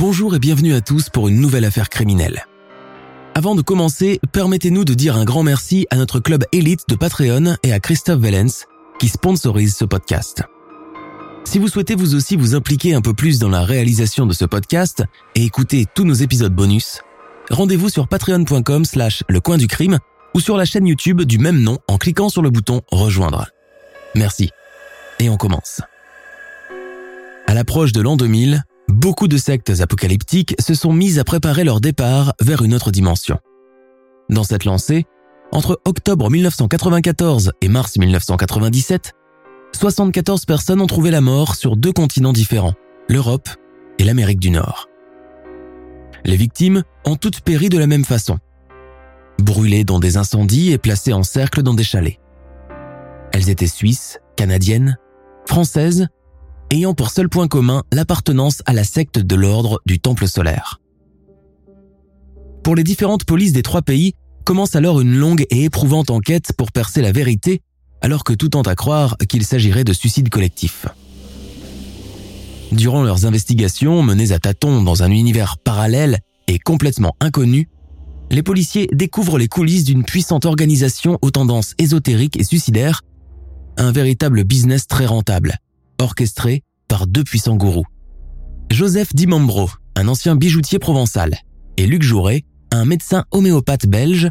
Bonjour et bienvenue à tous pour une nouvelle affaire criminelle. Avant de commencer, permettez-nous de dire un grand merci à notre club élite de Patreon et à Christophe Vellens qui sponsorise ce podcast. Si vous souhaitez vous aussi vous impliquer un peu plus dans la réalisation de ce podcast et écouter tous nos épisodes bonus, rendez-vous sur patreon.com slash le coin du crime ou sur la chaîne YouTube du même nom en cliquant sur le bouton rejoindre. Merci. Et on commence. À l'approche de l'an 2000, beaucoup de sectes apocalyptiques se sont mises à préparer leur départ vers une autre dimension. Dans cette lancée, entre octobre 1994 et mars 1997, 74 personnes ont trouvé la mort sur deux continents différents, l'Europe et l'Amérique du Nord. Les victimes ont toutes péri de la même façon. Brûlées dans des incendies et placées en cercle dans des chalets. Elles étaient suisses, canadiennes, françaises ayant pour seul point commun l'appartenance à la secte de l'ordre du Temple solaire. Pour les différentes polices des trois pays, commence alors une longue et éprouvante enquête pour percer la vérité, alors que tout tend à croire qu'il s'agirait de suicide collectif. Durant leurs investigations menées à tâtons dans un univers parallèle et complètement inconnu, les policiers découvrent les coulisses d'une puissante organisation aux tendances ésotériques et suicidaires, un véritable business très rentable, orchestré par deux puissants gourous. Joseph Dimambro, un ancien bijoutier provençal, et Luc Jouret, un médecin homéopathe belge,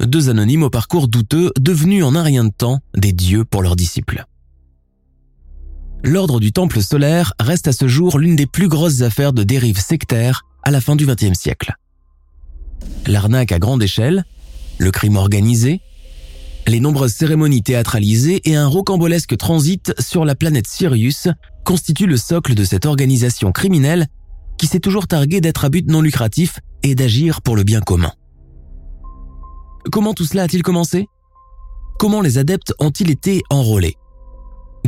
deux anonymes au parcours douteux devenus en un rien de temps des dieux pour leurs disciples. L'ordre du Temple solaire reste à ce jour l'une des plus grosses affaires de dérive sectaire à la fin du XXe siècle. L'arnaque à grande échelle, le crime organisé, les nombreuses cérémonies théâtralisées et un rocambolesque transit sur la planète Sirius constituent le socle de cette organisation criminelle qui s'est toujours targuée d'être à but non lucratif et d'agir pour le bien commun. Comment tout cela a-t-il commencé? Comment les adeptes ont-ils été enrôlés?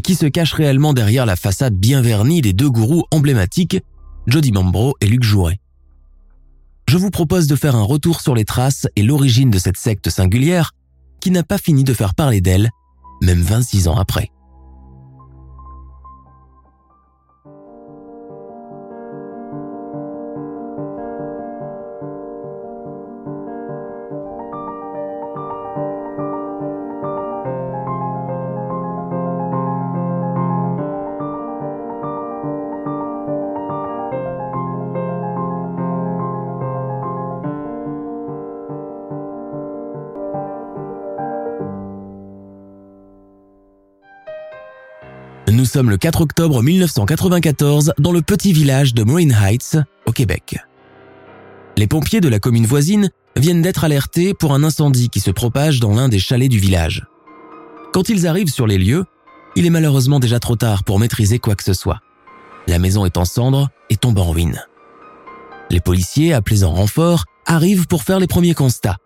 Qui se cache réellement derrière la façade bien vernie des deux gourous emblématiques, Jody Mambro et Luc Jouret? Je vous propose de faire un retour sur les traces et l'origine de cette secte singulière qui n'a pas fini de faire parler d'elle, même 26 ans après. Le 4 octobre 1994 dans le petit village de Marine Heights, au Québec. Les pompiers de la commune voisine viennent d'être alertés pour un incendie qui se propage dans l'un des chalets du village. Quand ils arrivent sur les lieux, il est malheureusement déjà trop tard pour maîtriser quoi que ce soit. La maison est en cendres et tombe en ruine. Les policiers, appelés en renfort, arrivent pour faire les premiers constats.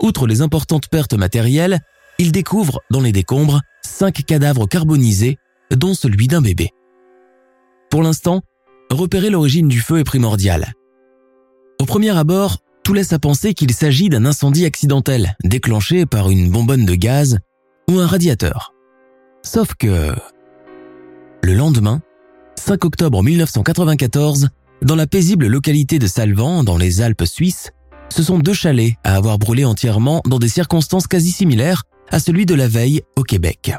Outre les importantes pertes matérielles, ils découvrent dans les décombres cinq cadavres carbonisés, dont celui d'un bébé. Pour l'instant, repérer l'origine du feu est primordial. Au premier abord, tout laisse à penser qu'il s'agit d'un incendie accidentel déclenché par une bonbonne de gaz ou un radiateur. Sauf que... Le lendemain, 5 octobre 1994, dans la paisible localité de Salvan, dans les Alpes suisses, ce sont deux chalets à avoir brûlé entièrement dans des circonstances quasi similaires à celui de la veille au Québec.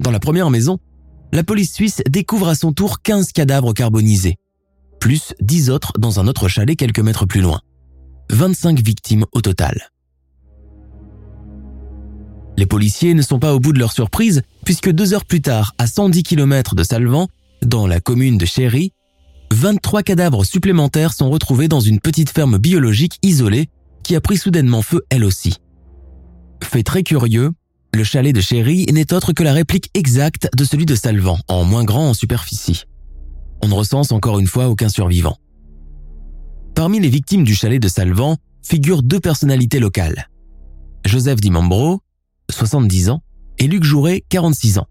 Dans la première maison, la police suisse découvre à son tour 15 cadavres carbonisés, plus 10 autres dans un autre chalet quelques mètres plus loin. 25 victimes au total. Les policiers ne sont pas au bout de leur surprise puisque deux heures plus tard, à 110 km de Salvan, dans la commune de Chéry, 23 cadavres supplémentaires sont retrouvés dans une petite ferme biologique isolée qui a pris soudainement feu elle aussi. Fait très curieux, le chalet de Chéri n'est autre que la réplique exacte de celui de Salvan, en moins grand en superficie. On ne recense encore une fois aucun survivant. Parmi les victimes du chalet de Salvan figurent deux personnalités locales. Joseph Dimambro, 70 ans, et Luc Jouret, 46 ans.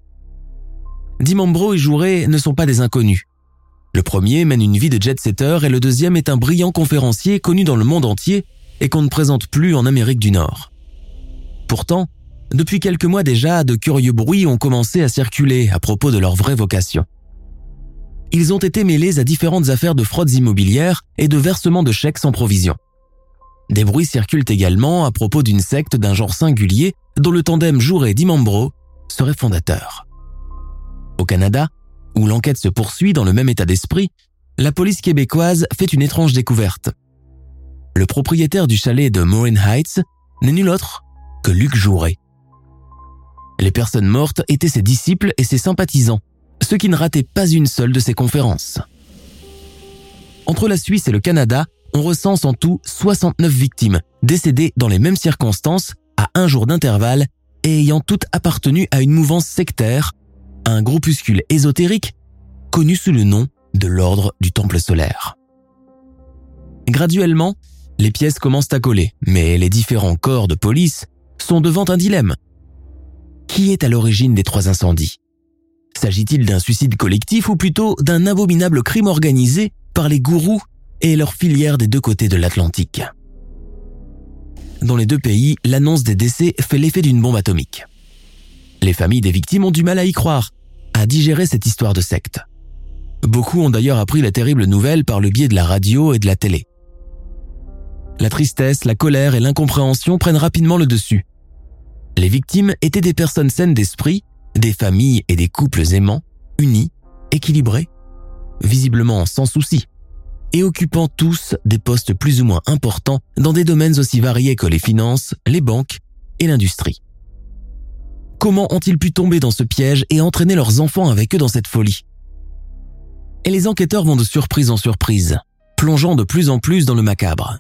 Dimambro et Jouret ne sont pas des inconnus. Le premier mène une vie de jet-setter et le deuxième est un brillant conférencier connu dans le monde entier et qu'on ne présente plus en Amérique du Nord. Pourtant, depuis quelques mois déjà, de curieux bruits ont commencé à circuler à propos de leur vraie vocation. Ils ont été mêlés à différentes affaires de fraudes immobilières et de versement de chèques sans provision. Des bruits circulent également à propos d'une secte d'un genre singulier dont le tandem Jouret-Dimambro serait fondateur. Au Canada, où l'enquête se poursuit dans le même état d'esprit, la police québécoise fait une étrange découverte. Le propriétaire du chalet de Morin Heights n'est nul autre que Luc Jouret. Les personnes mortes étaient ses disciples et ses sympathisants, ceux qui ne rataient pas une seule de ses conférences. Entre la Suisse et le Canada, on recense en tout 69 victimes, décédées dans les mêmes circonstances, à un jour d'intervalle, et ayant toutes appartenu à une mouvance sectaire un groupuscule ésotérique connu sous le nom de l'ordre du Temple solaire. Graduellement, les pièces commencent à coller, mais les différents corps de police sont devant un dilemme. Qui est à l'origine des trois incendies? S'agit-il d'un suicide collectif ou plutôt d'un abominable crime organisé par les gourous et leurs filières des deux côtés de l'Atlantique? Dans les deux pays, l'annonce des décès fait l'effet d'une bombe atomique. Les familles des victimes ont du mal à y croire, à digérer cette histoire de secte. Beaucoup ont d'ailleurs appris la terrible nouvelle par le biais de la radio et de la télé. La tristesse, la colère et l'incompréhension prennent rapidement le dessus. Les victimes étaient des personnes saines d'esprit, des familles et des couples aimants, unis, équilibrés, visiblement sans souci, et occupant tous des postes plus ou moins importants dans des domaines aussi variés que les finances, les banques et l'industrie. Comment ont-ils pu tomber dans ce piège et entraîner leurs enfants avec eux dans cette folie? Et les enquêteurs vont de surprise en surprise, plongeant de plus en plus dans le macabre.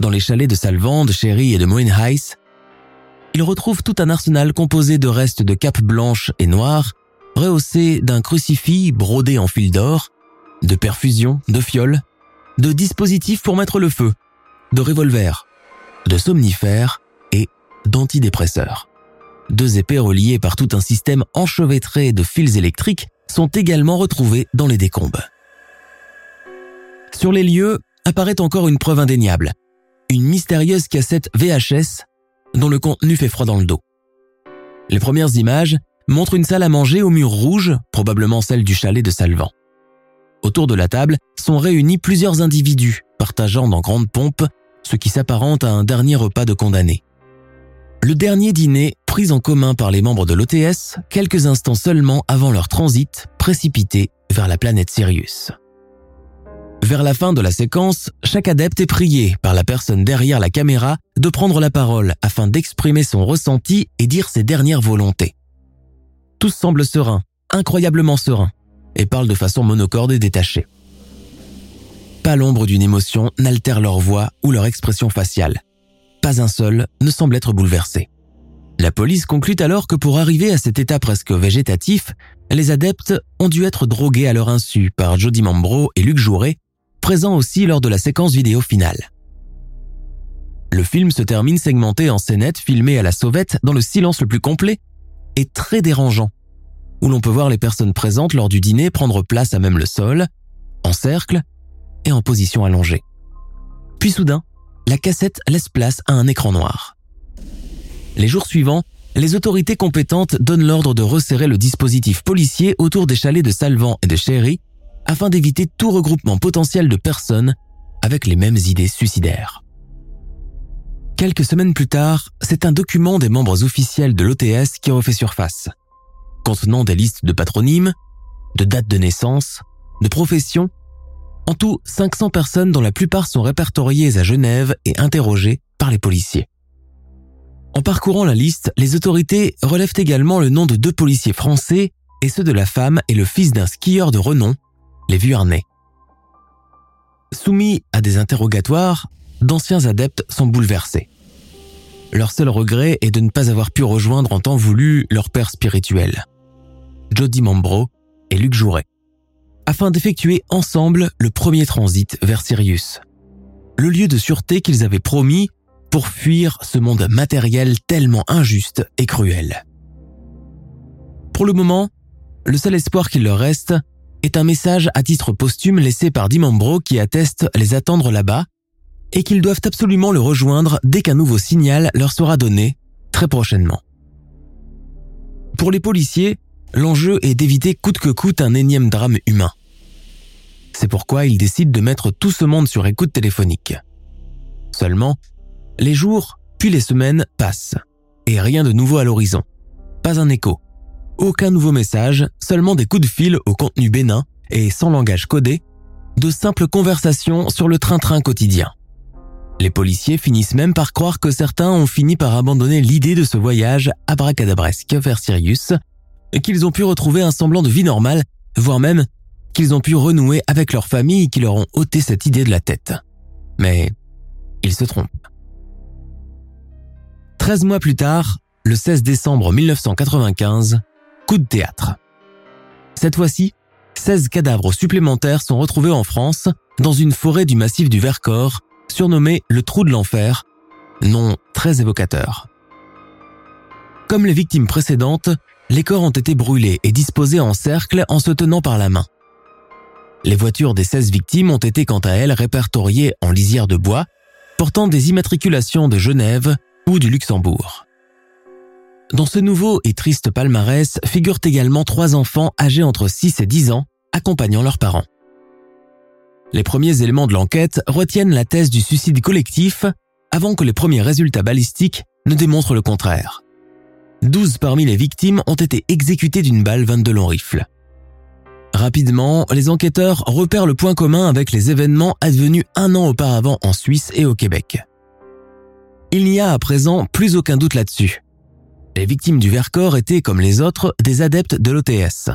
Dans les chalets de Salvan, de Chéri et de Moenheis, ils retrouvent tout un arsenal composé de restes de capes blanches et noires, rehaussés d'un crucifix brodé en fil d'or, de perfusions, de fioles, de dispositifs pour mettre le feu, de revolvers, de somnifères et d'antidépresseurs. Deux épées reliées par tout un système enchevêtré de fils électriques sont également retrouvées dans les décombres. Sur les lieux apparaît encore une preuve indéniable, une mystérieuse cassette VHS dont le contenu fait froid dans le dos. Les premières images montrent une salle à manger au mur rouge, probablement celle du chalet de Salvan. Autour de la table sont réunis plusieurs individus, partageant dans grande pompe ce qui s'apparente à un dernier repas de condamné. Le dernier dîner pris en commun par les membres de l'OTS quelques instants seulement avant leur transit précipité vers la planète Sirius. Vers la fin de la séquence, chaque adepte est prié par la personne derrière la caméra de prendre la parole afin d'exprimer son ressenti et dire ses dernières volontés. Tous semblent sereins, incroyablement sereins, et parlent de façon monocorde et détachée. Pas l'ombre d'une émotion n'altère leur voix ou leur expression faciale. Pas un seul ne semble être bouleversé. La police conclut alors que pour arriver à cet état presque végétatif, les adeptes ont dû être drogués à leur insu par Jody Mambro et Luc Jouret, présents aussi lors de la séquence vidéo finale. Le film se termine segmenté en scénettes filmées à la sauvette dans le silence le plus complet et très dérangeant, où l'on peut voir les personnes présentes lors du dîner prendre place à même le sol, en cercle et en position allongée. Puis soudain, la cassette laisse place à un écran noir. Les jours suivants, les autorités compétentes donnent l'ordre de resserrer le dispositif policier autour des chalets de Salvan et de Chéry afin d'éviter tout regroupement potentiel de personnes avec les mêmes idées suicidaires. Quelques semaines plus tard, c'est un document des membres officiels de l'OTS qui refait surface, contenant des listes de patronymes, de dates de naissance, de professions, en tout 500 personnes dont la plupart sont répertoriées à Genève et interrogées par les policiers. En parcourant la liste, les autorités relèvent également le nom de deux policiers français et ceux de la femme et le fils d'un skieur de renom, les Vuarnais. Soumis à des interrogatoires, d'anciens adeptes sont bouleversés. Leur seul regret est de ne pas avoir pu rejoindre en temps voulu leur père spirituel, Jody Mambro et Luc Jouret, afin d'effectuer ensemble le premier transit vers Sirius, le lieu de sûreté qu'ils avaient promis pour fuir ce monde matériel tellement injuste et cruel. Pour le moment, le seul espoir qu'il leur reste est un message à titre posthume laissé par Dimambro qui atteste les attendre là-bas et qu'ils doivent absolument le rejoindre dès qu'un nouveau signal leur sera donné, très prochainement. Pour les policiers, l'enjeu est d'éviter coûte que coûte un énième drame humain. C'est pourquoi ils décident de mettre tout ce monde sur écoute téléphonique. Seulement, les jours puis les semaines passent, et rien de nouveau à l'horizon. Pas un écho. Aucun nouveau message, seulement des coups de fil au contenu bénin et sans langage codé, de simples conversations sur le train-train quotidien. Les policiers finissent même par croire que certains ont fini par abandonner l'idée de ce voyage abracadabresque vers Sirius, qu'ils ont pu retrouver un semblant de vie normale, voire même qu'ils ont pu renouer avec leur famille qui leur ont ôté cette idée de la tête. Mais ils se trompent. 13 mois plus tard, le 16 décembre 1995, coup de théâtre. Cette fois-ci, 16 cadavres supplémentaires sont retrouvés en France, dans une forêt du massif du Vercors, surnommé le Trou de l'Enfer, nom très évocateur. Comme les victimes précédentes, les corps ont été brûlés et disposés en cercle en se tenant par la main. Les voitures des 16 victimes ont été quant à elles répertoriées en lisière de bois, portant des immatriculations de Genève ou du Luxembourg. Dans ce nouveau et triste palmarès figurent également trois enfants âgés entre 6 et 10 ans, accompagnant leurs parents. Les premiers éléments de l'enquête retiennent la thèse du suicide collectif avant que les premiers résultats balistiques ne démontrent le contraire. 12 parmi les victimes ont été exécutées d'une balle 22 long rifle. Rapidement, les enquêteurs repèrent le point commun avec les événements advenus un an auparavant en Suisse et au Québec. Il n'y a à présent plus aucun doute là-dessus. Les victimes du Vercors étaient, comme les autres, des adeptes de l'OTS.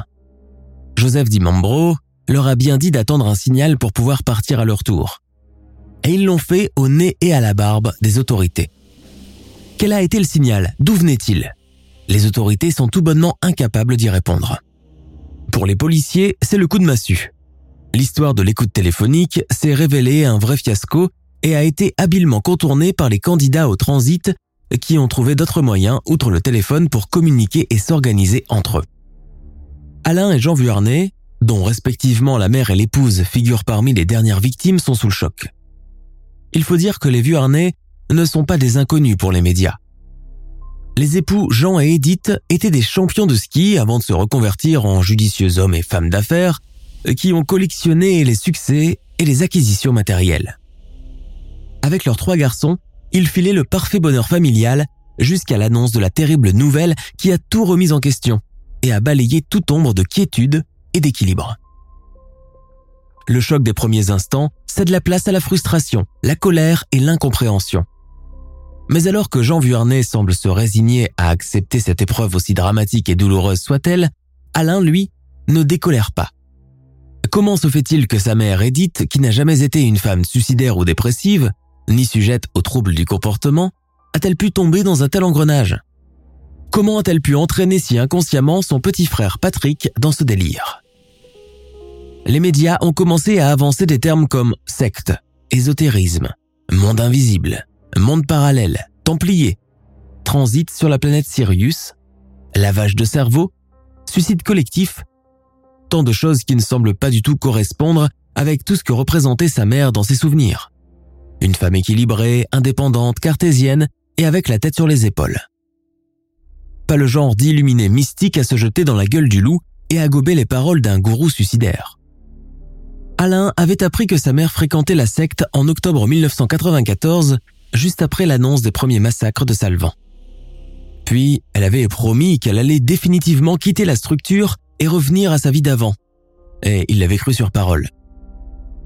Joseph Dimambro leur a bien dit d'attendre un signal pour pouvoir partir à leur tour. Et ils l'ont fait au nez et à la barbe des autorités. Quel a été le signal? D'où venait-il Les autorités sont tout bonnement incapables d'y répondre. Pour les policiers, c'est le coup de massue. L'histoire de l'écoute téléphonique s'est révélée un vrai fiasco et a été habilement contournée par les candidats au transit qui ont trouvé d'autres moyens outre le téléphone pour communiquer et s'organiser entre eux. Alain et Jean Vuarnet, dont respectivement la mère et l'épouse figurent parmi les dernières victimes, sont sous le choc. Il faut dire que les Vuarnet ne sont pas des inconnus pour les médias. Les époux Jean et Edith étaient des champions de ski avant de se reconvertir en judicieux hommes et femmes d'affaires qui ont collectionné les succès et les acquisitions matérielles. Avec leurs trois garçons, ils filaient le parfait bonheur familial jusqu'à l'annonce de la terrible nouvelle qui a tout remis en question et a balayé toute ombre de quiétude et d'équilibre. Le choc des premiers instants cède la place à la frustration, la colère et l'incompréhension. Mais alors que Jean Vuarnet semble se résigner à accepter cette épreuve aussi dramatique et douloureuse soit-elle, Alain, lui, ne décolère pas. Comment se fait-il que sa mère Edith, qui n'a jamais été une femme suicidaire ou dépressive, ni sujette aux troubles du comportement, a-t-elle pu tomber dans un tel engrenage? Comment a-t-elle pu entraîner si inconsciemment son petit frère Patrick dans ce délire? Les médias ont commencé à avancer des termes comme secte, ésotérisme, monde invisible, monde parallèle, templier, transit sur la planète Sirius, lavage de cerveau, suicide collectif, tant de choses qui ne semblent pas du tout correspondre avec tout ce que représentait sa mère dans ses souvenirs. Une femme équilibrée, indépendante, cartésienne et avec la tête sur les épaules. Pas le genre d'illuminé mystique à se jeter dans la gueule du loup et à gober les paroles d'un gourou suicidaire. Alain avait appris que sa mère fréquentait la secte en octobre 1994 juste après l'annonce des premiers massacres de Salvan. Puis, elle avait promis qu'elle allait définitivement quitter la structure et revenir à sa vie d'avant. Et il l'avait cru sur parole.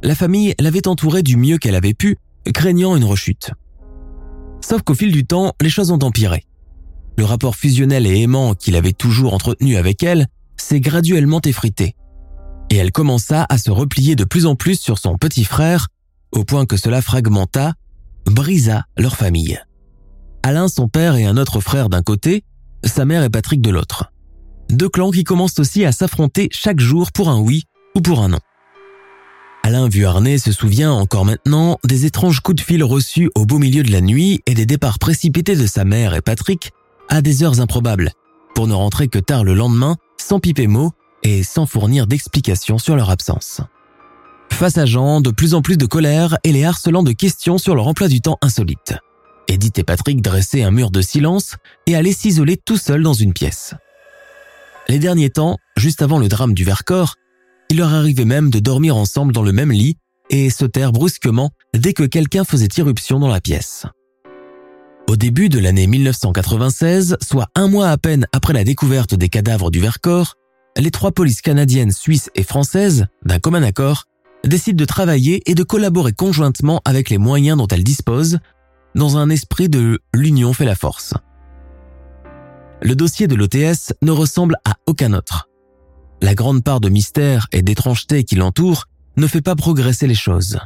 La famille l'avait entourée du mieux qu'elle avait pu, craignant une rechute. Sauf qu'au fil du temps, les choses ont empiré. Le rapport fusionnel et aimant qu'il avait toujours entretenu avec elle s'est graduellement effrité. et elle commença à se replier de plus en plus sur son petit frère, au point que cela fragmenta, brisa leur famille. Alain, son père et un autre frère d'un côté, sa mère et Patrick de l'autre. Deux clans qui commencent aussi à s'affronter chaque jour pour un oui ou pour un non. Alain Vuarnet se souvient encore maintenant des étranges coups de fil reçus au beau milieu de la nuit et des départs précipités de sa mère et Patrick à des heures improbables, pour ne rentrer que tard le lendemain, sans piper mot et sans fournir d'explications sur leur absence. Face à Jean, de plus en plus de colère et les harcelant de questions sur leur emploi du temps insolite. Edith et Patrick dressaient un mur de silence et allaient s'isoler tout seuls dans une pièce. Les derniers temps, juste avant le drame du Vercors, il leur arrivait même de dormir ensemble dans le même lit et se taire brusquement dès que quelqu'un faisait irruption dans la pièce. Au début de l'année 1996, soit un mois à peine après la découverte des cadavres du Vercors, les trois polices canadiennes, suisses et françaises, d'un commun accord, décident de travailler et de collaborer conjointement avec les moyens dont elles disposent, dans un esprit de l'union fait la force. Le dossier de l'OTS ne ressemble à aucun autre. La grande part de mystère et d'étrangeté qui l'entoure ne fait pas progresser les choses.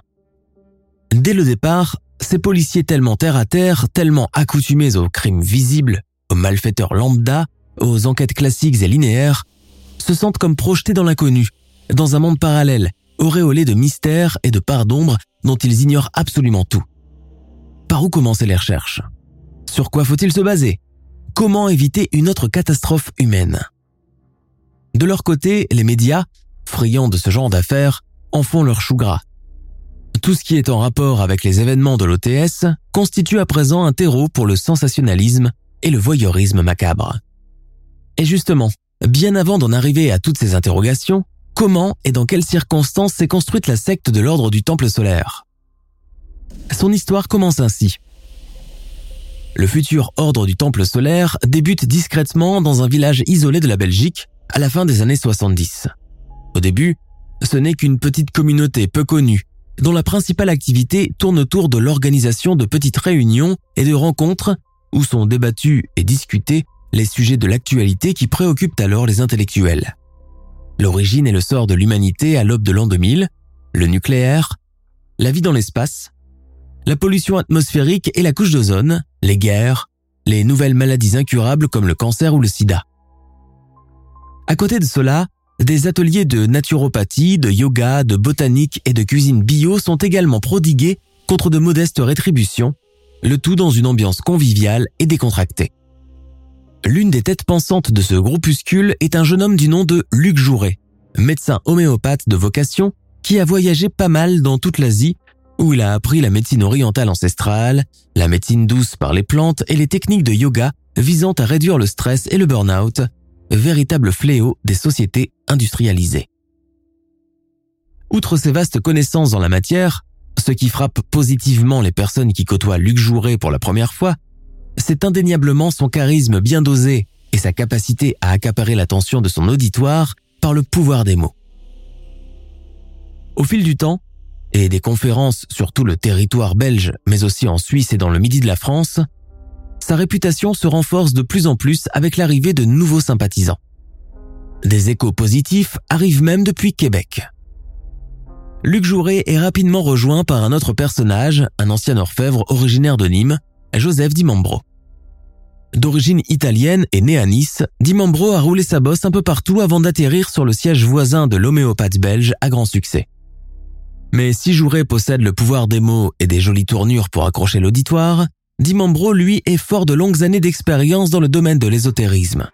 Dès le départ, ces policiers tellement terre à terre, tellement accoutumés aux crimes visibles, aux malfaiteurs lambda, aux enquêtes classiques et linéaires, se sentent comme projetés dans l'inconnu, dans un monde parallèle, auréolé de mystères et de parts d'ombre dont ils ignorent absolument tout. Par où commencer les recherches? Sur quoi faut-il se baser? Comment éviter une autre catastrophe humaine? De leur côté, les médias, friands de ce genre d'affaires, en font leur chou gras. Tout ce qui est en rapport avec les événements de l'OTS constitue à présent un terreau pour le sensationnalisme et le voyeurisme macabre. Et justement, bien avant d'en arriver à toutes ces interrogations, comment et dans quelles circonstances s'est construite la secte de l'ordre du Temple solaire? Son histoire commence ainsi. Le futur ordre du Temple solaire débute discrètement dans un village isolé de la Belgique à la fin des années 70. Au début, ce n'est qu'une petite communauté peu connue dont la principale activité tourne autour de l'organisation de petites réunions et de rencontres où sont débattus et discutés les sujets de l'actualité qui préoccupent alors les intellectuels. L'origine et le sort de l'humanité à l'aube de l'an 2000, le nucléaire, la vie dans l'espace, la pollution atmosphérique et la couche d'ozone, les guerres, les nouvelles maladies incurables comme le cancer ou le sida. À côté de cela, des ateliers de naturopathie, de yoga, de botanique et de cuisine bio sont également prodigués contre de modestes rétributions, le tout dans une ambiance conviviale et décontractée. L'une des têtes pensantes de ce groupuscule est un jeune homme du nom de Luc Jouret, médecin homéopathe de vocation qui a voyagé pas mal dans toute l'Asie où il a appris la médecine orientale ancestrale, la médecine douce par les plantes et les techniques de yoga visant à réduire le stress et le burn-out, véritable fléau des sociétés industrialisées. Outre ses vastes connaissances dans la matière, ce qui frappe positivement les personnes qui côtoient Luc Jouret pour la première fois, c'est indéniablement son charisme bien dosé et sa capacité à accaparer l'attention de son auditoire par le pouvoir des mots. Au fil du temps, et des conférences sur tout le territoire belge, mais aussi en Suisse et dans le midi de la France, sa réputation se renforce de plus en plus avec l'arrivée de nouveaux sympathisants. Des échos positifs arrivent même depuis Québec. Luc Jouret est rapidement rejoint par un autre personnage, un ancien orfèvre originaire de Nîmes, Joseph Dimambro. D'origine italienne et né à Nice, Dimambro a roulé sa bosse un peu partout avant d'atterrir sur le siège voisin de l'homéopathe belge à grand succès. Mais si Jouret possède le pouvoir des mots et des jolies tournures pour accrocher l'auditoire, Dimambro, lui, est fort de longues années d'expérience dans le domaine de l'ésotérisme.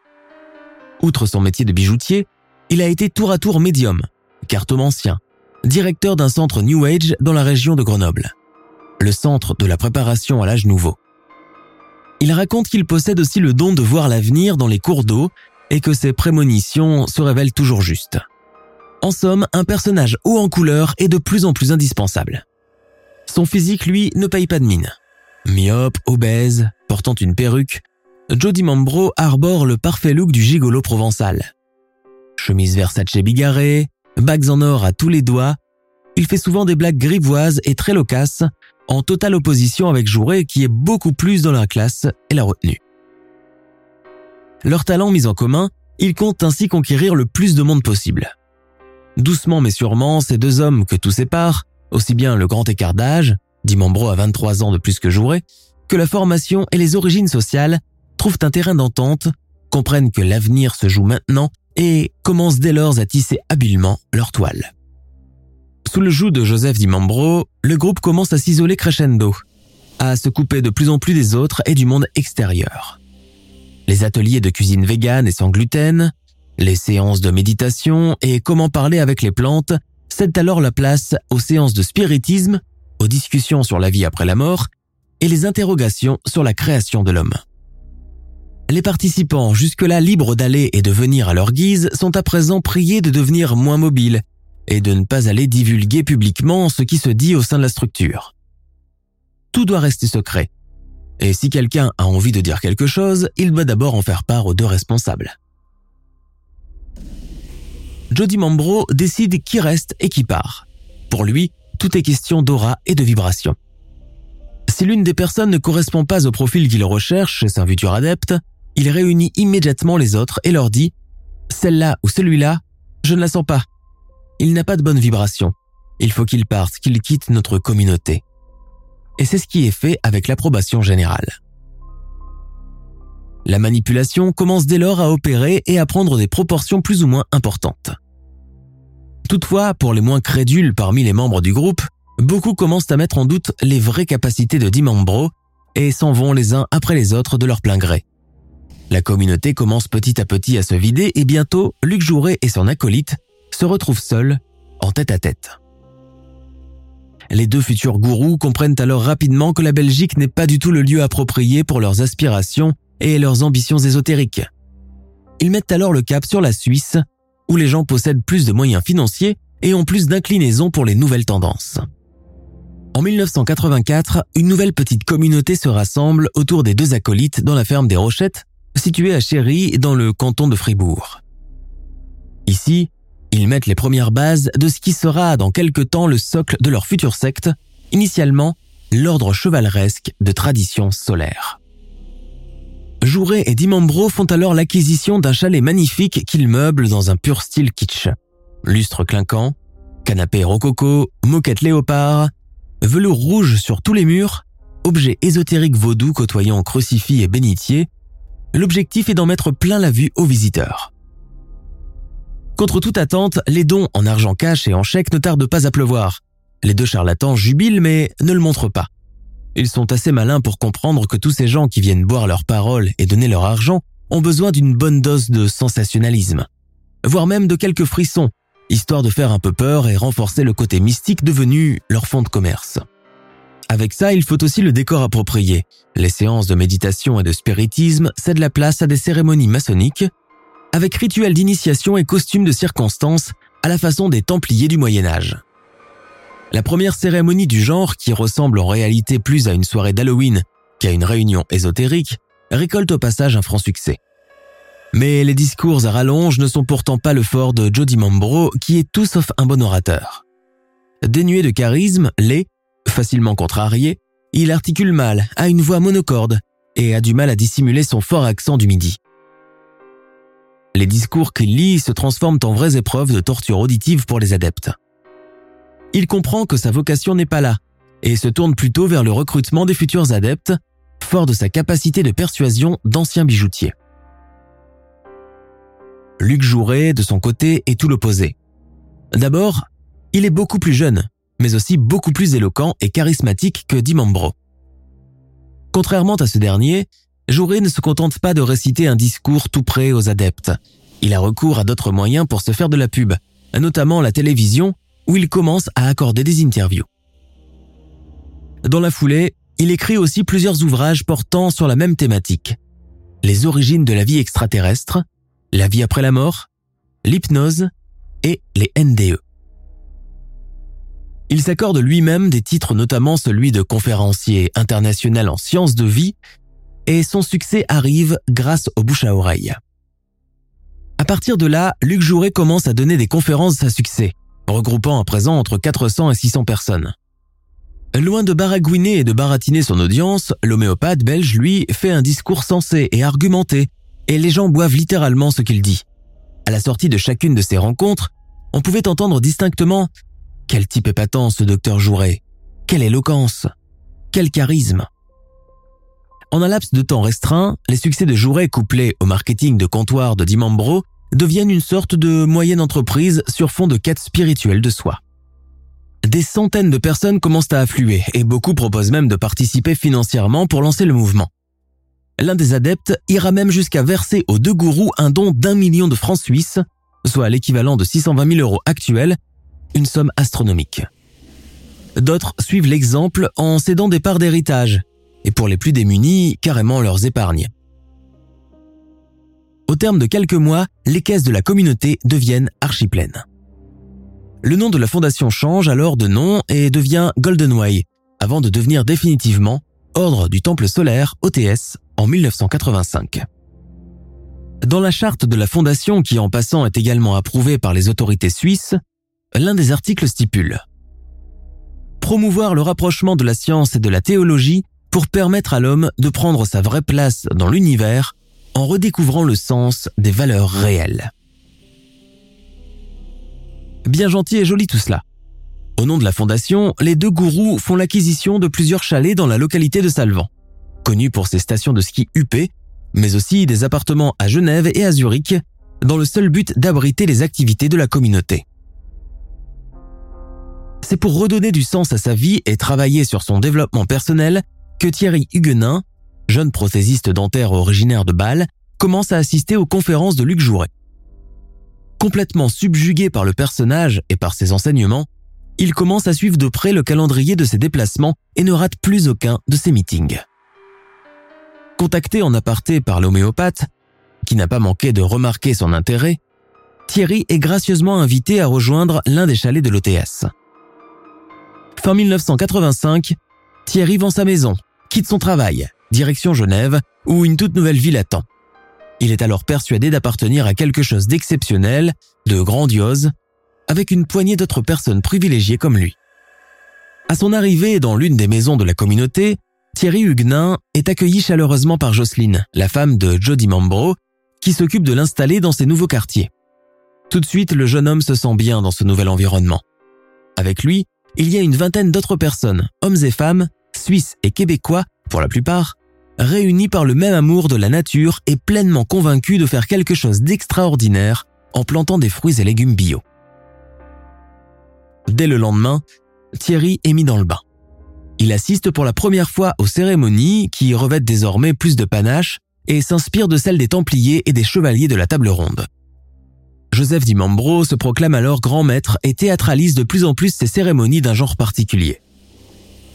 Outre son métier de bijoutier, il a été tour à tour médium, cartomancien, directeur d'un centre New Age dans la région de Grenoble, le centre de la préparation à l'âge nouveau. Il raconte qu'il possède aussi le don de voir l'avenir dans les cours d'eau et que ses prémonitions se révèlent toujours justes. En somme, un personnage haut en couleur et de plus en plus indispensable. Son physique, lui, ne paye pas de mine. Myope, obèse, portant une perruque, Jody Mambro arbore le parfait look du gigolo provençal. Chemise Versace bigarrée, bagues en or à tous les doigts, il fait souvent des blagues grivoises et très loquaces, en totale opposition avec Jouret qui est beaucoup plus dans la classe et la retenue. Leur talent mis en commun, ils comptent ainsi conquérir le plus de monde possible. Doucement mais sûrement, ces deux hommes que tout sépare, aussi bien le grand écart d'âge, dit Membro à 23 ans de plus que Jouret, que la formation et les origines sociales, trouvent un terrain d'entente, comprennent que l'avenir se joue maintenant et commencent dès lors à tisser habilement leur toile. Sous le joug de Joseph Dimambro, le groupe commence à s'isoler crescendo, à se couper de plus en plus des autres et du monde extérieur. Les ateliers de cuisine végane et sans gluten, les séances de méditation et comment parler avec les plantes cèdent alors la place aux séances de spiritisme, aux discussions sur la vie après la mort et les interrogations sur la création de l'homme. Les participants, jusque-là libres d'aller et de venir à leur guise, sont à présent priés de devenir moins mobiles et de ne pas aller divulguer publiquement ce qui se dit au sein de la structure. Tout doit rester secret. Et si quelqu'un a envie de dire quelque chose, il doit d'abord en faire part aux deux responsables. Jody Mambro décide qui reste et qui part. Pour lui, tout est question d'aura et de vibration. Si l'une des personnes ne correspond pas au profil qu'il recherche chez un futur adepte, il réunit immédiatement les autres et leur dit ⁇ Celle-là ou celui-là, je ne la sens pas. Il n'a pas de bonne vibration. Il faut qu'il parte, qu'il quitte notre communauté. ⁇ Et c'est ce qui est fait avec l'approbation générale. La manipulation commence dès lors à opérer et à prendre des proportions plus ou moins importantes. Toutefois, pour les moins crédules parmi les membres du groupe, beaucoup commencent à mettre en doute les vraies capacités de Dimambro et s'en vont les uns après les autres de leur plein gré. La communauté commence petit à petit à se vider et bientôt, Luc Jouret et son acolyte se retrouvent seuls, en tête à tête. Les deux futurs gourous comprennent alors rapidement que la Belgique n'est pas du tout le lieu approprié pour leurs aspirations et leurs ambitions ésotériques. Ils mettent alors le cap sur la Suisse, où les gens possèdent plus de moyens financiers et ont plus d'inclinaison pour les nouvelles tendances. En 1984, une nouvelle petite communauté se rassemble autour des deux acolytes dans la ferme des Rochettes, située à Chéry dans le canton de Fribourg. Ici, ils mettent les premières bases de ce qui sera dans quelque temps le socle de leur future secte, initialement l'ordre chevaleresque de tradition solaire. Jouret et Dimambro font alors l'acquisition d'un chalet magnifique qu'ils meublent dans un pur style kitsch. Lustre clinquant, canapé rococo, moquette léopard, velours rouge sur tous les murs, objets ésotériques vaudou côtoyant crucifix et bénitier, l'objectif est d'en mettre plein la vue aux visiteurs. Contre toute attente, les dons en argent cash et en chèque ne tardent pas à pleuvoir. Les deux charlatans jubilent mais ne le montrent pas. Ils sont assez malins pour comprendre que tous ces gens qui viennent boire leurs paroles et donner leur argent ont besoin d'une bonne dose de sensationnalisme, voire même de quelques frissons, histoire de faire un peu peur et renforcer le côté mystique devenu leur fond de commerce. Avec ça, il faut aussi le décor approprié. Les séances de méditation et de spiritisme cèdent la place à des cérémonies maçonniques, avec rituels d'initiation et costumes de circonstance à la façon des Templiers du Moyen Âge. La première cérémonie du genre, qui ressemble en réalité plus à une soirée d'Halloween qu'à une réunion ésotérique, récolte au passage un franc succès. Mais les discours à rallonge ne sont pourtant pas le fort de Jody Mambro, qui est tout sauf un bon orateur. Dénué de charisme, laid, facilement contrarié, il articule mal, a une voix monocorde et a du mal à dissimuler son fort accent du midi. Les discours qu'il lit se transforment en vraies épreuves de torture auditive pour les adeptes il comprend que sa vocation n'est pas là et se tourne plutôt vers le recrutement des futurs adeptes, fort de sa capacité de persuasion d'anciens bijoutiers. Luc Jouret, de son côté, est tout l'opposé. D'abord, il est beaucoup plus jeune, mais aussi beaucoup plus éloquent et charismatique que Dimambro. Contrairement à ce dernier, Jouret ne se contente pas de réciter un discours tout prêt aux adeptes. Il a recours à d'autres moyens pour se faire de la pub, notamment la télévision où il commence à accorder des interviews. Dans la foulée, il écrit aussi plusieurs ouvrages portant sur la même thématique. Les origines de la vie extraterrestre, la vie après la mort, l'hypnose et les NDE. Il s'accorde lui-même des titres notamment celui de conférencier international en sciences de vie et son succès arrive grâce au bouche à oreille. À partir de là, Luc Jouret commence à donner des conférences à succès, regroupant à présent entre 400 et 600 personnes. Loin de baragouiner et de baratiner son audience, l'homéopathe belge, lui, fait un discours sensé et argumenté, et les gens boivent littéralement ce qu'il dit. À la sortie de chacune de ces rencontres, on pouvait entendre distinctement Quel type épatant ce docteur Jouret Quelle éloquence Quel charisme En un laps de temps restreint, les succès de Jouret couplés au marketing de comptoir de Dimambro deviennent une sorte de moyenne entreprise sur fond de quête spirituelle de soi. Des centaines de personnes commencent à affluer et beaucoup proposent même de participer financièrement pour lancer le mouvement. L'un des adeptes ira même jusqu'à verser aux deux gourous un don d'un million de francs suisses, soit l'équivalent de 620 000 euros actuels, une somme astronomique. D'autres suivent l'exemple en cédant des parts d'héritage, et pour les plus démunis, carrément leurs épargnes. Au terme de quelques mois, les caisses de la communauté deviennent archipleines. Le nom de la fondation change alors de nom et devient Golden Way, avant de devenir définitivement Ordre du Temple solaire OTS en 1985. Dans la charte de la fondation qui en passant est également approuvée par les autorités suisses, l'un des articles stipule Promouvoir le rapprochement de la science et de la théologie pour permettre à l'homme de prendre sa vraie place dans l'univers en redécouvrant le sens des valeurs réelles. Bien gentil et joli tout cela. Au nom de la fondation, les deux gourous font l'acquisition de plusieurs chalets dans la localité de Salvan, connu pour ses stations de ski UP, mais aussi des appartements à Genève et à Zurich, dans le seul but d'abriter les activités de la communauté. C'est pour redonner du sens à sa vie et travailler sur son développement personnel que Thierry Huguenin, jeune prothésiste dentaire originaire de Bâle, commence à assister aux conférences de Luc Jouret. Complètement subjugué par le personnage et par ses enseignements, il commence à suivre de près le calendrier de ses déplacements et ne rate plus aucun de ses meetings. Contacté en aparté par l'homéopathe, qui n'a pas manqué de remarquer son intérêt, Thierry est gracieusement invité à rejoindre l'un des chalets de l'OTS. Fin 1985, Thierry vend sa maison, quitte son travail, direction Genève, où une toute nouvelle vie l'attend. Il est alors persuadé d'appartenir à quelque chose d'exceptionnel, de grandiose, avec une poignée d'autres personnes privilégiées comme lui. À son arrivée dans l'une des maisons de la communauté, Thierry Huguenin est accueilli chaleureusement par Jocelyne, la femme de Jody Mambro, qui s'occupe de l'installer dans ses nouveaux quartiers. Tout de suite, le jeune homme se sent bien dans ce nouvel environnement. Avec lui, il y a une vingtaine d'autres personnes, hommes et femmes, suisses et québécois pour la plupart, réunis par le même amour de la nature et pleinement convaincus de faire quelque chose d'extraordinaire en plantant des fruits et légumes bio. Dès le lendemain, Thierry est mis dans le bain. Il assiste pour la première fois aux cérémonies qui revêtent désormais plus de panache et s'inspire de celles des Templiers et des Chevaliers de la Table Ronde. Joseph Dimambro se proclame alors grand maître et théâtralise de plus en plus ses cérémonies d'un genre particulier.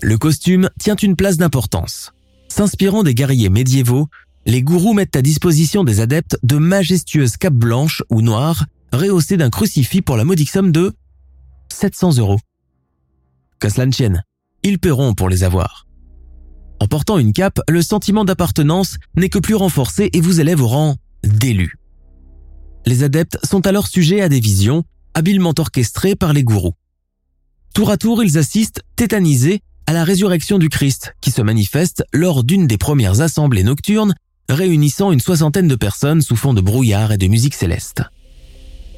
Le costume tient une place d'importance. S'inspirant des guerriers médiévaux, les gourous mettent à disposition des adeptes de majestueuses capes blanches ou noires rehaussées d'un crucifix pour la modique somme de 700 euros. Que cela ne tienne, ils paieront pour les avoir. En portant une cape, le sentiment d'appartenance n'est que plus renforcé et vous élève au rang d'élu. Les adeptes sont alors sujets à des visions, habilement orchestrées par les gourous. Tour à tour, ils assistent, tétanisés, à la résurrection du Christ, qui se manifeste lors d'une des premières assemblées nocturnes réunissant une soixantaine de personnes sous fond de brouillard et de musique céleste.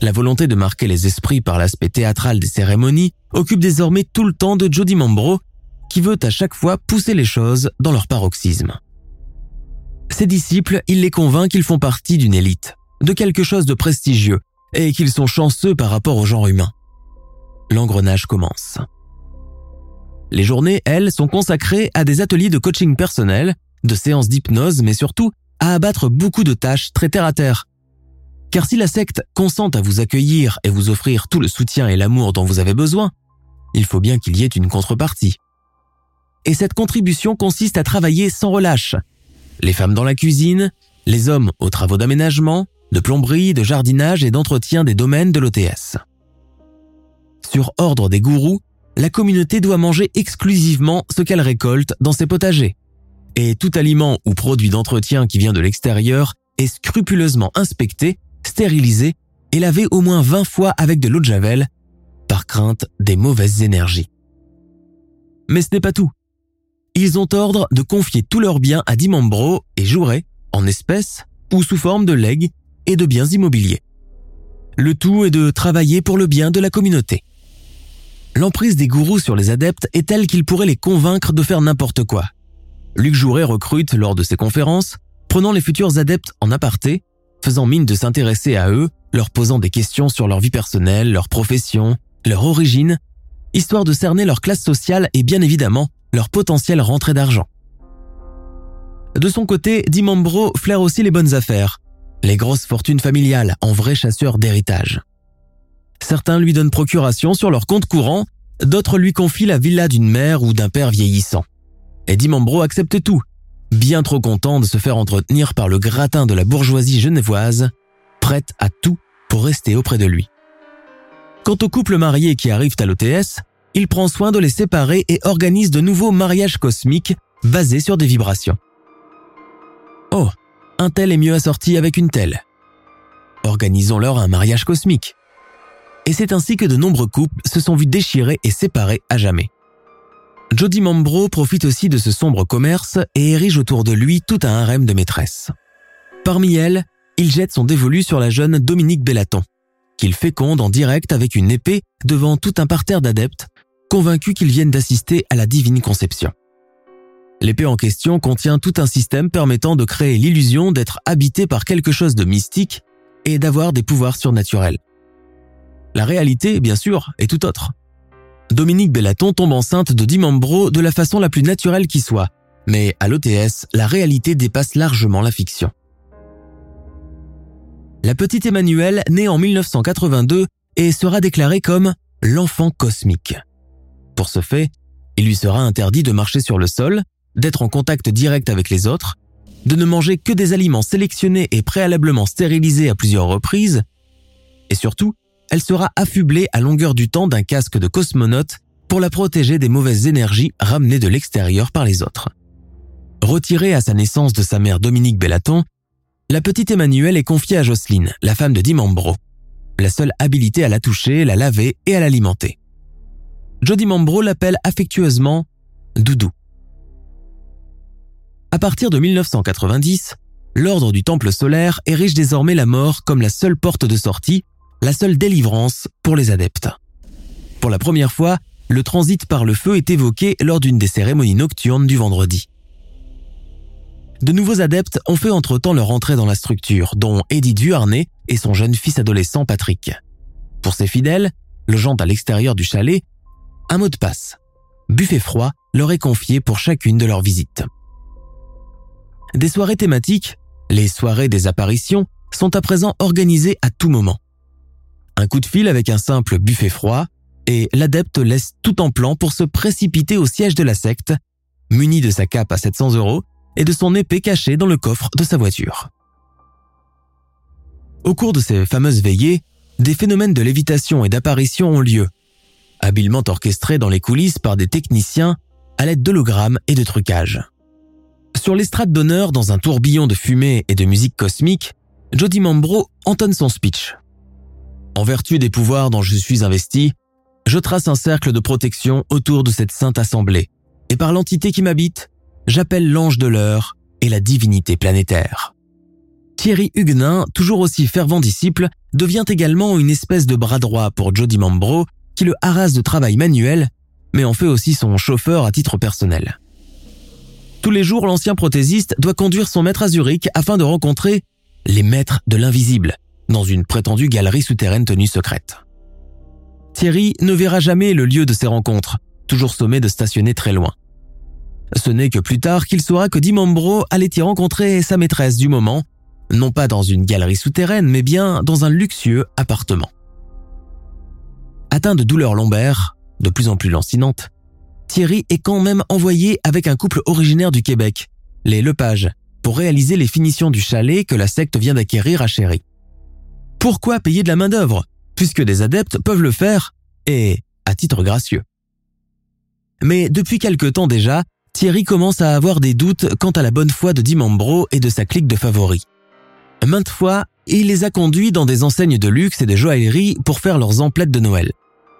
La volonté de marquer les esprits par l'aspect théâtral des cérémonies occupe désormais tout le temps de Jody Mambro, qui veut à chaque fois pousser les choses dans leur paroxysme. Ses disciples, il les convainc qu'ils font partie d'une élite, de quelque chose de prestigieux, et qu'ils sont chanceux par rapport au genre humain. L'engrenage commence. Les journées, elles, sont consacrées à des ateliers de coaching personnel, de séances d'hypnose, mais surtout à abattre beaucoup de tâches très terre à terre, car si la secte consent à vous accueillir et vous offrir tout le soutien et l'amour dont vous avez besoin, il faut bien qu'il y ait une contrepartie. Et cette contribution consiste à travailler sans relâche. Les femmes dans la cuisine, les hommes aux travaux d'aménagement, de plomberie, de jardinage et d'entretien des domaines de l'OTS. Sur ordre des gourous, la communauté doit manger exclusivement ce qu'elle récolte dans ses potagers. Et tout aliment ou produit d'entretien qui vient de l'extérieur est scrupuleusement inspecté stérilisé et lavé au moins 20 fois avec de l'eau de javel, par crainte des mauvaises énergies. Mais ce n'est pas tout. Ils ont ordre de confier tous leurs biens à Dimambro et Jouret, en espèces ou sous forme de legs et de biens immobiliers. Le tout est de travailler pour le bien de la communauté. L'emprise des gourous sur les adeptes est telle qu'ils pourraient les convaincre de faire n'importe quoi. Luc Jouret recrute lors de ses conférences, prenant les futurs adeptes en aparté, faisant mine de s'intéresser à eux, leur posant des questions sur leur vie personnelle, leur profession, leur origine, histoire de cerner leur classe sociale et bien évidemment leur potentielle rentrée d'argent. De son côté, Dimambro flaire aussi les bonnes affaires, les grosses fortunes familiales en vrai chasseur d'héritage. Certains lui donnent procuration sur leur compte courant, d'autres lui confient la villa d'une mère ou d'un père vieillissant. Et Dimambro accepte tout, bien trop content de se faire entretenir par le gratin de la bourgeoisie genevoise, prête à tout pour rester auprès de lui. Quant aux couples mariés qui arrivent à l'OTS, il prend soin de les séparer et organise de nouveaux mariages cosmiques basés sur des vibrations. Oh, un tel est mieux assorti avec une telle. Organisons-leur un mariage cosmique. Et c'est ainsi que de nombreux couples se sont vus déchirés et séparés à jamais. Jody Mambro profite aussi de ce sombre commerce et érige autour de lui tout un harem de maîtresses. Parmi elles, il jette son dévolu sur la jeune Dominique Bellaton, qu'il féconde en direct avec une épée devant tout un parterre d'adeptes, convaincus qu'ils viennent d'assister à la divine conception. L'épée en question contient tout un système permettant de créer l'illusion d'être habité par quelque chose de mystique et d'avoir des pouvoirs surnaturels. La réalité, bien sûr, est tout autre. Dominique Bellaton tombe enceinte de Dimambro de la façon la plus naturelle qui soit, mais à l'OTS, la réalité dépasse largement la fiction. La petite Emmanuelle naît en 1982 et sera déclarée comme l'enfant cosmique. Pour ce fait, il lui sera interdit de marcher sur le sol, d'être en contact direct avec les autres, de ne manger que des aliments sélectionnés et préalablement stérilisés à plusieurs reprises, et surtout, elle sera affublée à longueur du temps d'un casque de cosmonaute pour la protéger des mauvaises énergies ramenées de l'extérieur par les autres. Retirée à sa naissance de sa mère Dominique Bellaton, la petite Emmanuelle est confiée à Jocelyne, la femme de Dimambro, la seule habilité à la toucher, la laver et à l'alimenter. Jody Mambro l'appelle affectueusement Doudou. À partir de 1990, l'ordre du Temple solaire érige désormais la mort comme la seule porte de sortie, la seule délivrance pour les adeptes. Pour la première fois, le transit par le feu est évoqué lors d'une des cérémonies nocturnes du vendredi. De nouveaux adeptes ont fait entre-temps leur entrée dans la structure, dont Eddie Duharney et son jeune fils adolescent Patrick. Pour ses fidèles, logeant à l'extérieur du chalet, un mot de passe. Buffet froid leur est confié pour chacune de leurs visites. Des soirées thématiques, les soirées des apparitions, sont à présent organisées à tout moment. Un coup de fil avec un simple buffet froid, et l'adepte laisse tout en plan pour se précipiter au siège de la secte, muni de sa cape à 700 euros et de son épée cachée dans le coffre de sa voiture. Au cours de ces fameuses veillées, des phénomènes de lévitation et d'apparition ont lieu, habilement orchestrés dans les coulisses par des techniciens à l'aide d'hologrammes et de trucages. Sur l'estrade d'honneur, dans un tourbillon de fumée et de musique cosmique, Jody Mambro entonne son speech. En vertu des pouvoirs dont je suis investi, je trace un cercle de protection autour de cette sainte assemblée, et par l'entité qui m'habite, j'appelle l'ange de l'heure et la divinité planétaire. Thierry Huguenin, toujours aussi fervent disciple, devient également une espèce de bras droit pour Jody Mambro, qui le harasse de travail manuel, mais en fait aussi son chauffeur à titre personnel. Tous les jours, l'ancien prothésiste doit conduire son maître à Zurich afin de rencontrer les maîtres de l'invisible, dans une prétendue galerie souterraine tenue secrète. Thierry ne verra jamais le lieu de ces rencontres, toujours sommé de stationner très loin. Ce n'est que plus tard qu'il saura que Dimambro allait y rencontrer sa maîtresse du moment, non pas dans une galerie souterraine, mais bien dans un luxueux appartement. Atteint de douleurs lombaires, de plus en plus lancinantes, Thierry est quand même envoyé avec un couple originaire du Québec, les Lepage, pour réaliser les finitions du chalet que la secte vient d'acquérir à Chéry. Pourquoi payer de la main-d'œuvre, puisque des adeptes peuvent le faire, et à titre gracieux Mais depuis quelque temps déjà, Thierry commence à avoir des doutes quant à la bonne foi de Dimambro et de sa clique de favoris. Maintes fois, il les a conduits dans des enseignes de luxe et de joaillerie pour faire leurs emplettes de Noël.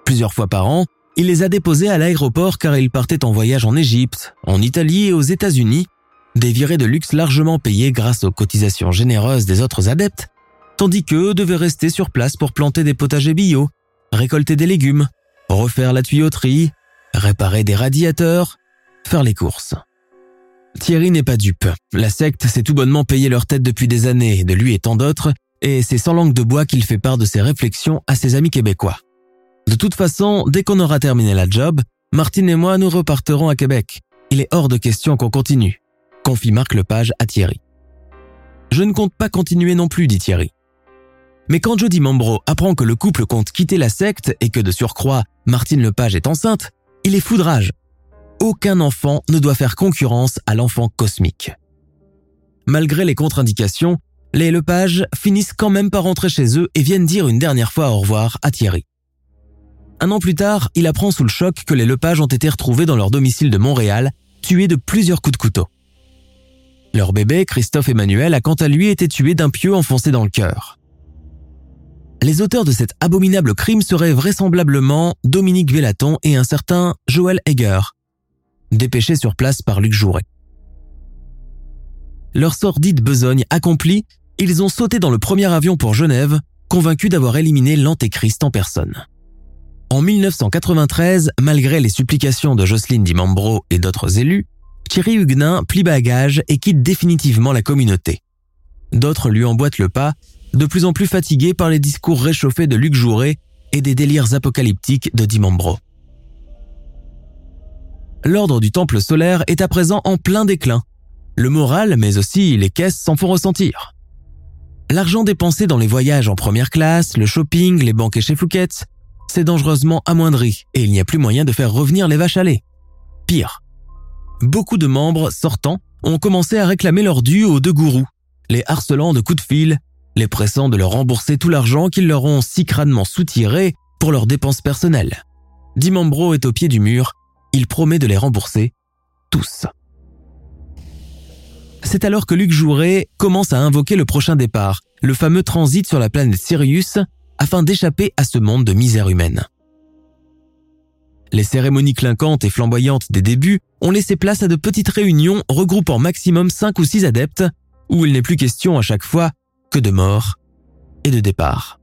Plusieurs fois par an, il les a déposés à l'aéroport car ils partaient en voyage en Égypte, en Italie et aux États-Unis, des virées de luxe largement payées grâce aux cotisations généreuses des autres adeptes, tandis qu'eux devaient rester sur place pour planter des potagers bio, récolter des légumes, refaire la tuyauterie, réparer des radiateurs, faire les courses. Thierry n'est pas dupe. La secte s'est tout bonnement payé leur tête depuis des années, de lui et tant d'autres, et c'est sans langue de bois qu'il fait part de ses réflexions à ses amis québécois. De toute façon, dès qu'on aura terminé la job, Martine et moi nous reparterons à Québec. Il est hors de question qu'on continue, confie Marc Lepage à Thierry. Je ne compte pas continuer non plus, dit Thierry. Mais quand Jody Mambro apprend que le couple compte quitter la secte et que de surcroît, Martine Lepage est enceinte, il est foudrage. Aucun enfant ne doit faire concurrence à l'enfant cosmique. Malgré les contre-indications, les Lepage finissent quand même par rentrer chez eux et viennent dire une dernière fois au revoir à Thierry. Un an plus tard, il apprend sous le choc que les Lepage ont été retrouvés dans leur domicile de Montréal, tués de plusieurs coups de couteau. Leur bébé, Christophe Emmanuel, a quant à lui été tué d'un pieu enfoncé dans le cœur. Les auteurs de cet abominable crime seraient vraisemblablement Dominique Vélaton et un certain Joël Egger, dépêchés sur place par Luc Jouret. Leur sordide besogne accomplie, ils ont sauté dans le premier avion pour Genève, convaincus d'avoir éliminé l'antéchrist en personne. En 1993, malgré les supplications de Jocelyne Dimambro et d'autres élus, Thierry Huguenin plie bagage et quitte définitivement la communauté. D'autres lui emboîtent le pas de plus en plus fatigué par les discours réchauffés de Luc Jouret et des délires apocalyptiques de Dimambro. L'ordre du temple solaire est à présent en plein déclin. Le moral, mais aussi les caisses s'en font ressentir. L'argent dépensé dans les voyages en première classe, le shopping, les banquets chez Fouquet's, s'est dangereusement amoindri et il n'y a plus moyen de faire revenir les vaches à lait. Pire, beaucoup de membres sortants ont commencé à réclamer leur dû aux deux gourous, les harcelant de coups de fil les pressant de leur rembourser tout l'argent qu'ils leur ont si crânement soutiré pour leurs dépenses personnelles. Dimambro est au pied du mur, il promet de les rembourser tous. C'est alors que Luc Jouret commence à invoquer le prochain départ, le fameux transit sur la planète Sirius, afin d'échapper à ce monde de misère humaine. Les cérémonies clinquantes et flamboyantes des débuts ont laissé place à de petites réunions regroupant maximum 5 ou 6 adeptes, où il n'est plus question à chaque fois que de mort et de départ.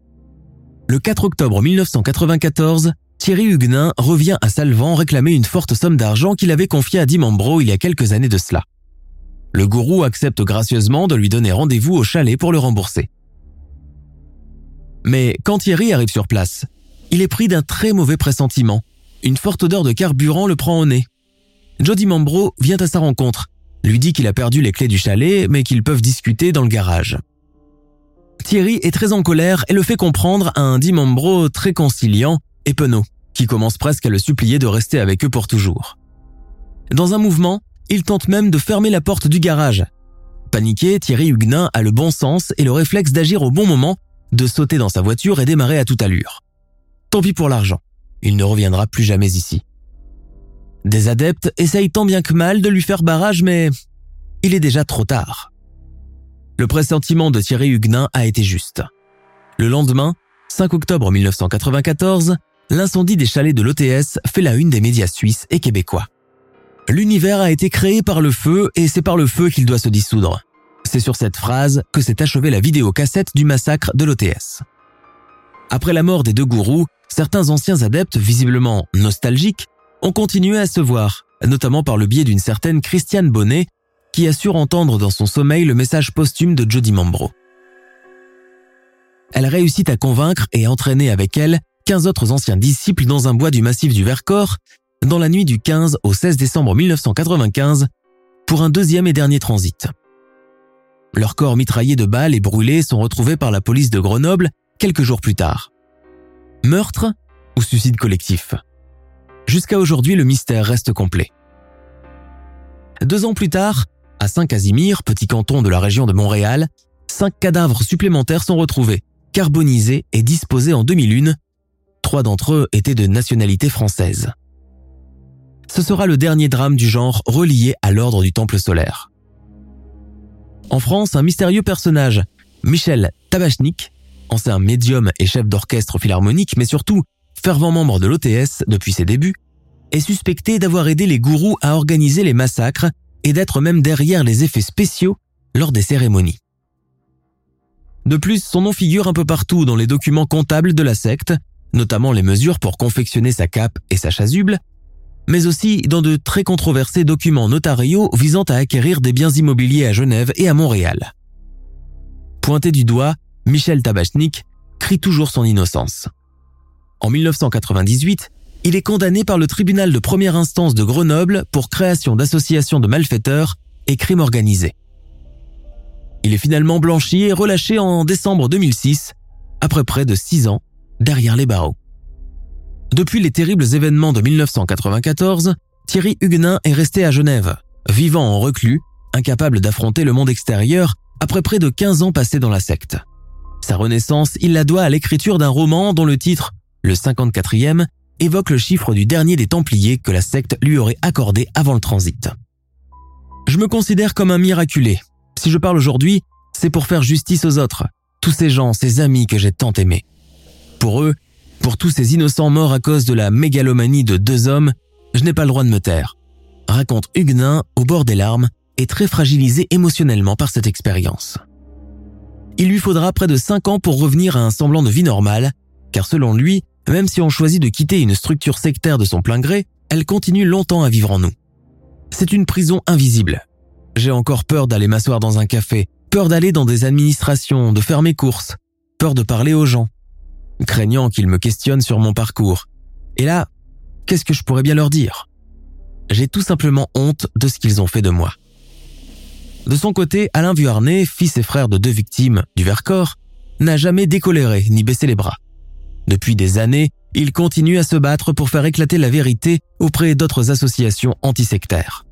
Le 4 octobre 1994, Thierry Huguenin revient à Salvan réclamer une forte somme d'argent qu'il avait confiée à Dimambro il y a quelques années de cela. Le gourou accepte gracieusement de lui donner rendez-vous au chalet pour le rembourser. Mais quand Thierry arrive sur place, il est pris d'un très mauvais pressentiment. Une forte odeur de carburant le prend au nez. Jody Mambro vient à sa rencontre, lui dit qu'il a perdu les clés du chalet mais qu'ils peuvent discuter dans le garage. Thierry est très en colère et le fait comprendre à un Dimambro très conciliant et penaud, qui commence presque à le supplier de rester avec eux pour toujours. Dans un mouvement, il tente même de fermer la porte du garage. Paniqué, Thierry Huguenin a le bon sens et le réflexe d'agir au bon moment, de sauter dans sa voiture et démarrer à toute allure. Tant pis pour l'argent, il ne reviendra plus jamais ici. Des adeptes essayent tant bien que mal de lui faire barrage, mais il est déjà trop tard. Le pressentiment de Thierry Huguenin a été juste. Le lendemain, 5 octobre 1994, l'incendie des chalets de l'OTS fait la une des médias suisses et québécois. L'univers a été créé par le feu et c'est par le feu qu'il doit se dissoudre. C'est sur cette phrase que s'est achevée la vidéo cassette du massacre de l'OTS. Après la mort des deux gourous, certains anciens adeptes, visiblement nostalgiques, ont continué à se voir, notamment par le biais d'une certaine Christiane Bonnet, qui assure entendre dans son sommeil le message posthume de Jody Mambro. Elle réussit à convaincre et entraîner avec elle 15 autres anciens disciples dans un bois du massif du Vercors dans la nuit du 15 au 16 décembre 1995 pour un deuxième et dernier transit. Leurs corps mitraillés de balles et brûlés sont retrouvés par la police de Grenoble quelques jours plus tard. Meurtre ou suicide collectif? Jusqu'à aujourd'hui, le mystère reste complet. Deux ans plus tard, à Saint-Casimir, petit canton de la région de Montréal, cinq cadavres supplémentaires sont retrouvés, carbonisés et disposés en 2001. Trois d'entre eux étaient de nationalité française. Ce sera le dernier drame du genre relié à l'ordre du Temple solaire. En France, un mystérieux personnage, Michel Tabachnik, ancien médium et chef d'orchestre philharmonique, mais surtout fervent membre de l'OTS depuis ses débuts, est suspecté d'avoir aidé les gourous à organiser les massacres et d'être même derrière les effets spéciaux lors des cérémonies. De plus, son nom figure un peu partout dans les documents comptables de la secte, notamment les mesures pour confectionner sa cape et sa chasuble, mais aussi dans de très controversés documents notariaux visant à acquérir des biens immobiliers à Genève et à Montréal. Pointé du doigt, Michel Tabachnik crie toujours son innocence. En 1998, il est condamné par le tribunal de première instance de Grenoble pour création d'associations de malfaiteurs et crimes organisés. Il est finalement blanchi et relâché en décembre 2006, après près de six ans derrière les barreaux. Depuis les terribles événements de 1994, Thierry Huguenin est resté à Genève, vivant en reclus, incapable d'affronter le monde extérieur après près de 15 ans passés dans la secte. Sa renaissance, il la doit à l'écriture d'un roman dont le titre, le 54e, évoque le chiffre du dernier des Templiers que la secte lui aurait accordé avant le transit. Je me considère comme un miraculé. Si je parle aujourd'hui, c'est pour faire justice aux autres, tous ces gens, ces amis que j'ai tant aimés. Pour eux, pour tous ces innocents morts à cause de la mégalomanie de deux hommes, je n'ai pas le droit de me taire. Raconte Huguenin au bord des larmes et très fragilisé émotionnellement par cette expérience. Il lui faudra près de cinq ans pour revenir à un semblant de vie normale, car selon lui, même si on choisit de quitter une structure sectaire de son plein gré, elle continue longtemps à vivre en nous. C'est une prison invisible. J'ai encore peur d'aller m'asseoir dans un café, peur d'aller dans des administrations, de faire mes courses, peur de parler aux gens, craignant qu'ils me questionnent sur mon parcours. Et là, qu'est-ce que je pourrais bien leur dire? J'ai tout simplement honte de ce qu'ils ont fait de moi. De son côté, Alain Vuarnet, fils et frère de deux victimes du Vercors, n'a jamais décoléré ni baissé les bras. Depuis des années, il continue à se battre pour faire éclater la vérité auprès d'autres associations antisectaires.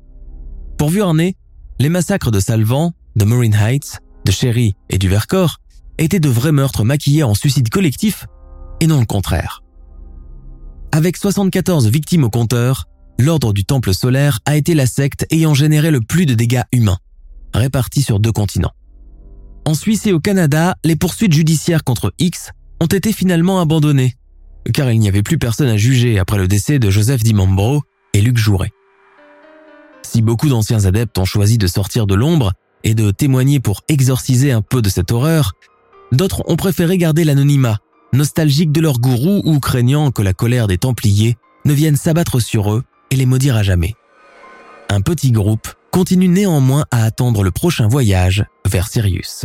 Pour Vuarnet, les massacres de Salvan, de Marine Heights, de Sherry et du Vercors étaient de vrais meurtres maquillés en suicide collectif et non le contraire. Avec 74 victimes au compteur, l'ordre du Temple solaire a été la secte ayant généré le plus de dégâts humains, répartis sur deux continents. En Suisse et au Canada, les poursuites judiciaires contre X ont été finalement abandonnées, car il n'y avait plus personne à juger après le décès de Joseph Dimambro et Luc Jouret. Si beaucoup d'anciens adeptes ont choisi de sortir de l'ombre et de témoigner pour exorciser un peu de cette horreur, d'autres ont préféré garder l'anonymat nostalgiques de leur gourou ou craignant que la colère des Templiers ne vienne s'abattre sur eux et les maudire à jamais. Un petit groupe continue néanmoins à attendre le prochain voyage vers Sirius.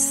Service